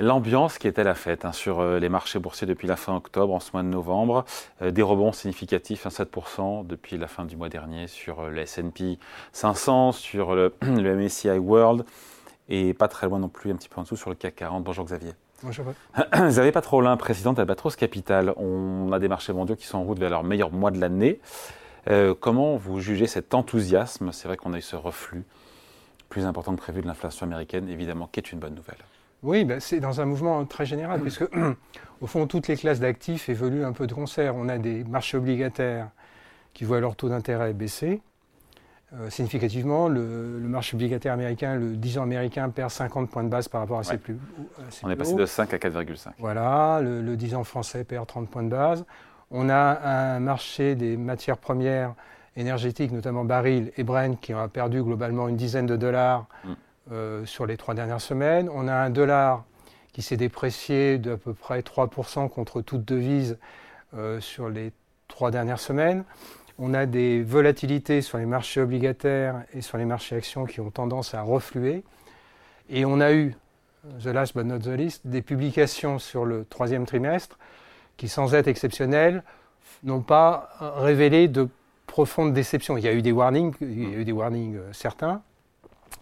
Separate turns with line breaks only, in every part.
L'ambiance qui était la fête hein, sur euh, les marchés boursiers depuis la fin octobre, en ce mois de novembre, euh, des rebonds significatifs, 7% depuis la fin du mois dernier sur le S&P 500, sur le, le, MSCI World, et pas très loin non plus, un petit peu en dessous sur le CAC 40. Bonjour Xavier.
Bonjour.
Xavier Patrolin, président d'Albatros Capital. On a des marchés mondiaux qui sont en route vers leur meilleur mois de l'année. Euh, comment vous jugez cet enthousiasme? C'est vrai qu'on a eu ce reflux plus important que prévu de l'inflation américaine, évidemment, qui est une bonne nouvelle.
Oui, ben, c'est dans un mouvement très général, puisque au fond, toutes les classes d'actifs évoluent un peu de concert. On a des marchés obligataires qui voient leur taux d'intérêt baisser. Euh, significativement, le, marché obligataire américain, le 10 ans américain, perd 50 points de base par rapport à ses plus
On est passé de 5 à 4,5.
Voilà, le, le 10 ans français perd 30 points de base. On a un marché des matières premières énergétiques, notamment baril et Brent, qui a perdu globalement une dizaine de dollars mm. Euh, sur les trois dernières semaines. On a un dollar qui s'est déprécié d'à peu près 3% contre toute devise euh, sur les trois dernières semaines. On a des volatilités sur les marchés obligataires et sur les marchés actions qui ont tendance à refluer. Et on a eu, the last but not the least, des publications sur le troisième trimestre qui, sans être exceptionnelles, n'ont pas révélé de profondes déceptions. Il y a eu des warnings, il y a eu des warnings euh, certains,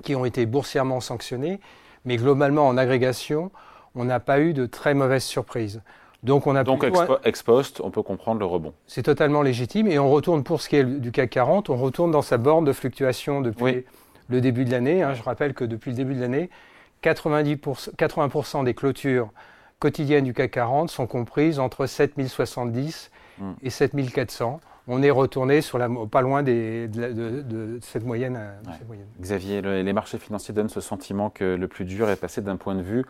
qui ont été boursièrement sanctionnés, mais globalement, en agrégation, on n'a pas eu de très mauvaises surprises.
Donc, on a Donc ex, post, on peut comprendre le rebond.
C'est totalement légitime. Et on retourne, pour ce qui est du CAC 40, on retourne dans sa borne de fluctuation depuis le début de l'année. Hein. Je rappelle que depuis le début de l'année, 80% des clôtures quotidiennes du CAC 40 sont comprises entre 7070 hmm. et 7400. On est retourné sur la, pas loin des, de, cette moyenne,
Xavier, les marchés financiers donnent ce sentiment que le plus dur est passé d'un point de vue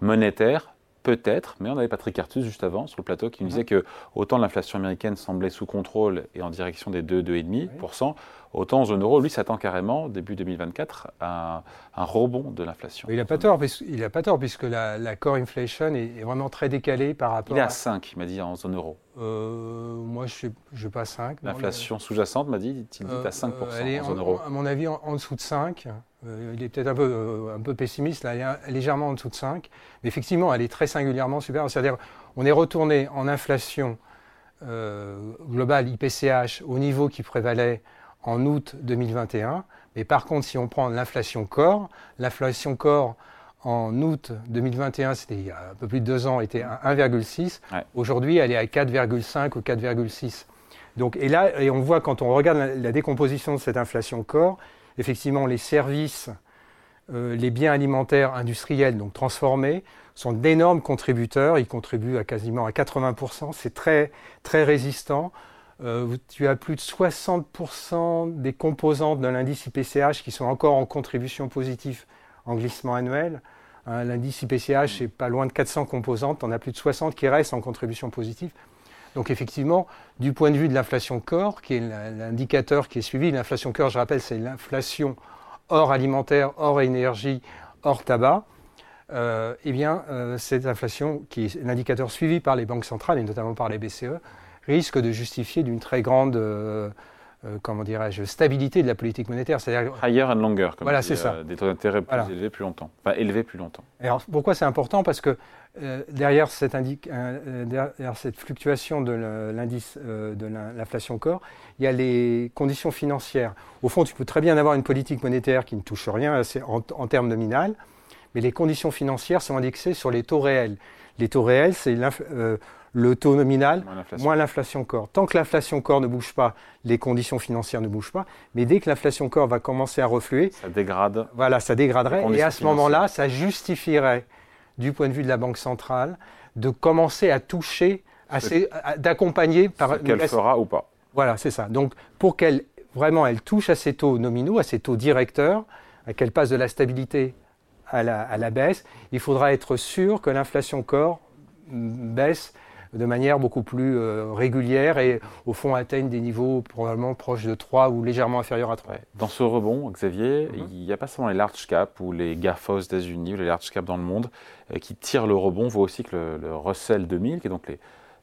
monétaire Peut-être, mais on avait Patrick Artus juste avant sur le plateau qui nous disait que autant l'inflation américaine semblait sous contrôle et en direction des 2, 2,5%, autant en zone euro, lui s'attend carrément, début 2024, à un, rebond de l'inflation.
Il n'a pas tort, il a pas tort, puisque la, core inflation est, vraiment très décalée par rapport
Il est à 5, il m'a dit, en zone euro.
Euh, moi, je ne suis pas 5.
L'inflation sous-jacente, m'a dit, il dit à 5% euh, en zone euro.
À mon avis, en, en dessous de 5. Euh, il est peut-être un peu, euh, un peu pessimiste, là, elle est légèrement en dessous de 5. Mais effectivement, elle est très singulièrement supérieure. C'est-à-dire, on est retourné en inflation euh, globale IPCH au niveau qui prévalait en août 2021. Mais par contre, si on prend l'inflation corps, l'inflation corps en août 2021, c'était il y a un peu plus de deux ans, était à 1,6. Aujourd'hui, elle est à 4,5 ou 4,6. Donc, et là, et on voit quand on regarde la décomposition de cette inflation corps, effectivement, les services, euh, les biens alimentaires industriels, donc transformés, sont d'énormes contributeurs. Ils contribuent à quasiment à 80%. C'est très, très résistant. Euh, tu as plus de 60% des composantes de l'indice IPCH qui sont encore en contribution positive en glissement annuel. Hein, l'indice IPCH, c'est pas loin de 400 composantes. On a plus de 60 qui restent en contribution positive. Donc effectivement, du point de vue de l'inflation corps, qui est l'indicateur qui est suivi, l'inflation corps, je rappelle, c'est l'inflation hors alimentaire, hors énergie, hors tabac. Euh, eh bien, euh, cette inflation, qui est l'indicateur suivi par les banques centrales et notamment par les BCE, risque de justifier d'une très grande euh, comment dirais-je, stabilité de la politique monétaire.
C'est-à-dire higher and longer,
comme voilà, c'est ça.
Euh, des taux d'intérêt plus élevés plus longtemps, enfin élevés plus longtemps.
alors pourquoi c'est important? Parce que euh, derrière, cette derrière, cette fluctuation de l'indice de l'inflation corps, il y a les conditions financières. Au fond, tu peux très bien avoir une politique monétaire qui ne touche rien en, en termes nominal, mais les conditions financières sont indexées sur les taux réels. Les taux réels, c'est le taux nominal moins l'inflation corps. Tant que l'inflation corps ne bouge pas, les conditions financières ne bougent pas. Mais dès que l'inflation corps va commencer à refluer,
ça dégrade.
Voilà, ça dégraderait. Et à ce moment-là, ça justifierait, du point de vue de la banque centrale, de commencer à toucher, d'accompagner
par. Qu'elle fera ou pas.
Voilà, c'est ça. Donc, pour qu'elle vraiment elle touche à ces taux nominaux, à ces taux directeurs, qu'elle passe de la stabilité à la, à la baisse, il faudra être sûr que l'inflation corps baisse de manière beaucoup plus euh, régulière et au fond atteignent des niveaux probablement proches de 3 ou légèrement inférieurs à 3.
Dans ce rebond, Xavier, mhm. il n'y a pas seulement les large caps ou les GAFA aux États-Unis ou les large caps dans le monde euh, qui tirent le rebond. On voit aussi que le, Russell 2000, qui est donc les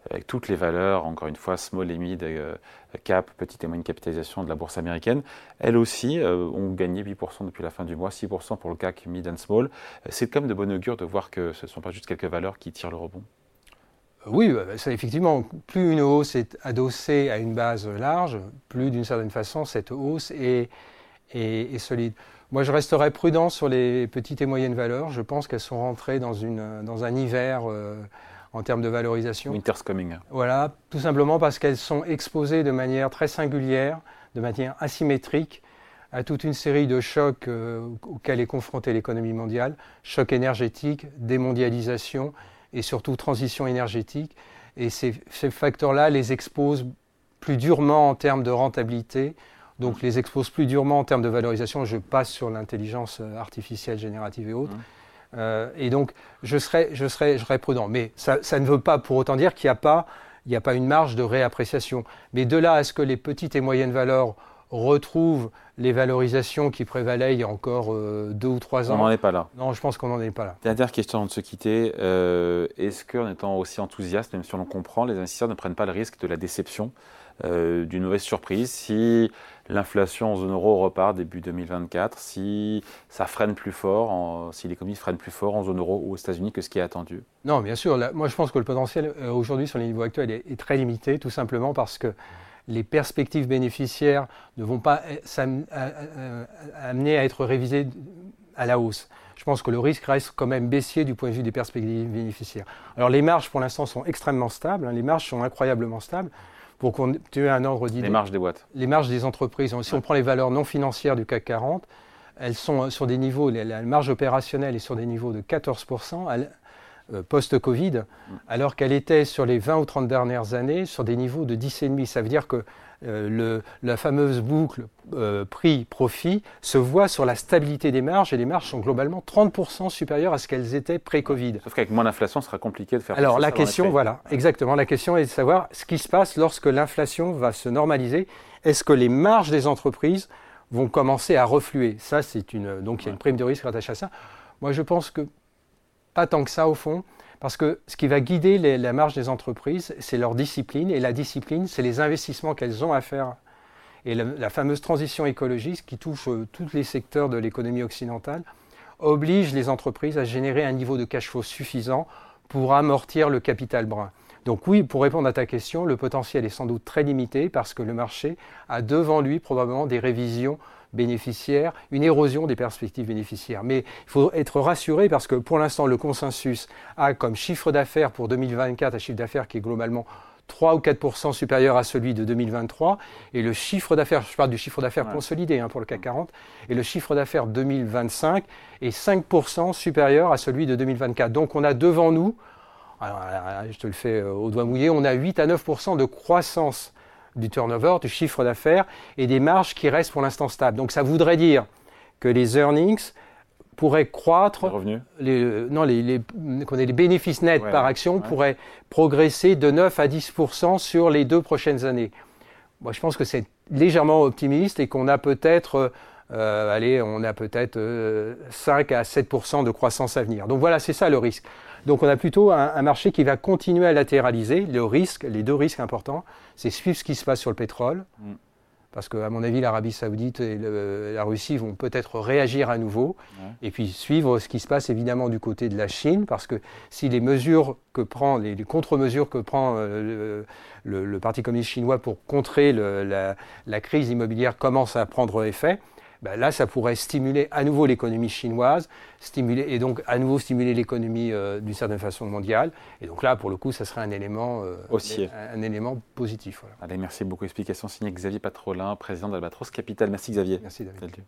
avec toutes les valeurs, encore une fois, small et mid, euh, cap, petite et moyenne capitalisation de la bourse américaine, elles aussi euh, ont gagné 8% depuis la fin du mois, 6% pour le CAC mid and small. C'est quand même de bon augure de voir que ce ne sont pas juste quelques valeurs qui tirent le rebond.
Oui, ça, effectivement, plus une hausse est adossée à une base large, plus d'une certaine façon cette hausse est, est, solide. Moi, je resterai prudent sur les petites et moyennes valeurs. Je pense qu'elles sont rentrées dans, une, dans un hiver en termes de valorisation.
Winter's coming.
Voilà, tout simplement parce qu'elles sont exposées de manière très singulière, de manière asymétrique, à toute une série de chocs euh, auxquels est confrontée l'économie mondiale, choc énergétique, démondialisation et surtout transition énergétique. Et ces, facteurs-là les exposent plus durement en termes de rentabilité, donc les exposent plus durement en termes de valorisation. Je passe sur l'intelligence artificielle générative et autres. Mmh. Euh, et donc, je serais, je, serais, je serais prudent. Mais ça, ça, ne veut pas pour autant dire qu'il n'y a, a pas une marge de réappréciation. Mais de là à ce que les petites et moyennes valeurs retrouvent les valorisations qui prévalaient il y a encore euh, deux ou trois ans.
On n'en est pas là.
Non, je pense qu'on n'en est pas là.
Dernière question avant de se quitter. Euh, est-ce qu'en étant aussi enthousiaste, même si on le comprend, les investisseurs ne prennent pas le risque de la déception, d'une mauvaise surprise si l'inflation en zone euro repart début 2024, si ça freine plus fort, si l'économie freine plus fort en zone euro ou aux États-Unis que ce qui est attendu?
Non, bien sûr. moi, je pense que le potentiel euh, aujourd'hui sur les niveaux actuels est, très limité, tout simplement parce que les perspectives bénéficiaires ne vont pas euh, amener à être révisées à la hausse. Je pense que le risque reste quand même baissier du point de vue des perspectives bénéficiaires. Alors les marges pour l'instant sont extrêmement stables, hein. les marges sont incroyablement stables pour qu'on ait un ordre d'idée.
Les marges des boîtes.
Les marges des entreprises. Si on prend les valeurs non financières du CAC 40, elles sont sur des niveaux, la marge opérationnelle est sur des niveaux de 14% euh, post-Covid, mm. alors qu'elle était sur les 20 ou 30 dernières années sur des niveaux de 10,5. Ça veut dire que euh, le, la fameuse boucle euh, prix-profit se voit sur la stabilité des marges et les marges sont globalement 30% supérieures à ce qu'elles étaient pré-Covid.
Sauf qu'avec moins d'inflation, ce sera compliqué de faire
Alors la question, voilà, exactement, la question est de savoir ce qui se passe lorsque l'inflation va se normaliser. Est-ce que les marges des entreprises vont commencer à refluer? Ça, c'est une donc il y a une prime de risque rattachée à ça. Moi, je pense que pas tant que ça au fond. Parce que ce qui va guider la marge des entreprises, c'est leur discipline. Et la discipline, c'est les investissements qu'elles ont à faire. Et la, fameuse transition écologique qui touche euh, tous les secteurs de l'économie occidentale oblige les entreprises à générer un niveau de cash flow suffisant pour amortir le capital brun. Donc oui, pour répondre à ta question, le potentiel est sans doute très limité parce que le marché a devant lui probablement des révisions bénéficiaires, une érosion des perspectives bénéficiaires. Mais il faut être rassuré parce que pour l'instant, le consensus a comme chiffre d'affaires pour 2024 un chiffre d'affaires qui est globalement 3 ou 4% supérieur à celui de 2023. Et le chiffre d'affaires, je parle du chiffre d'affaires consolidé hein, pour le CAC 40, et le chiffre d'affaires 2025 est 5% supérieur à celui de 2024. Donc on a devant nous, je te le fais euh, au doigt mouillé, on a 8 à 9% de croissance du turnover, du chiffre d'affaires et des marges qui restent pour l'instant stables. Donc ça voudrait dire que les earnings pourraient croître,
les revenus
les, non, les, les, les bénéfices nets par action pourraient progresser de 9 à 10% sur les deux prochaines années. Moi, je pense que c'est légèrement optimiste et qu'on a peut-être euh, allez, on a peut-être 5 euh, à 7% de croissance à venir. Donc voilà, c'est ça le risque. Donc on a plutôt un, marché qui va continuer à latéraliser. Le risque, les deux risques importants, c'est suivre ce qui se passe sur le pétrole. Mm. Parce qu'à mon avis, l'Arabie saoudite et la Russie vont peut-être réagir à nouveau. Et puis suivre ce qui se passe évidemment du côté de la Chine. Parce que si les mesures que prend, les, contre-mesures que prend euh, le, Parti communiste chinois pour contrer la, la, crise immobilière commencent à prendre effet, ben là, ça pourrait stimuler à nouveau l'économie chinoise, stimuler, et donc à nouveau stimuler l'économie euh, d'une certaine façon mondiale. Et donc là, pour le coup, ça serait un élément, euh, un, élément positif.
Allez, merci beaucoup. Explication signée Xavier Patrolin, président d'Albatros Capital. Merci Xavier.
Merci David.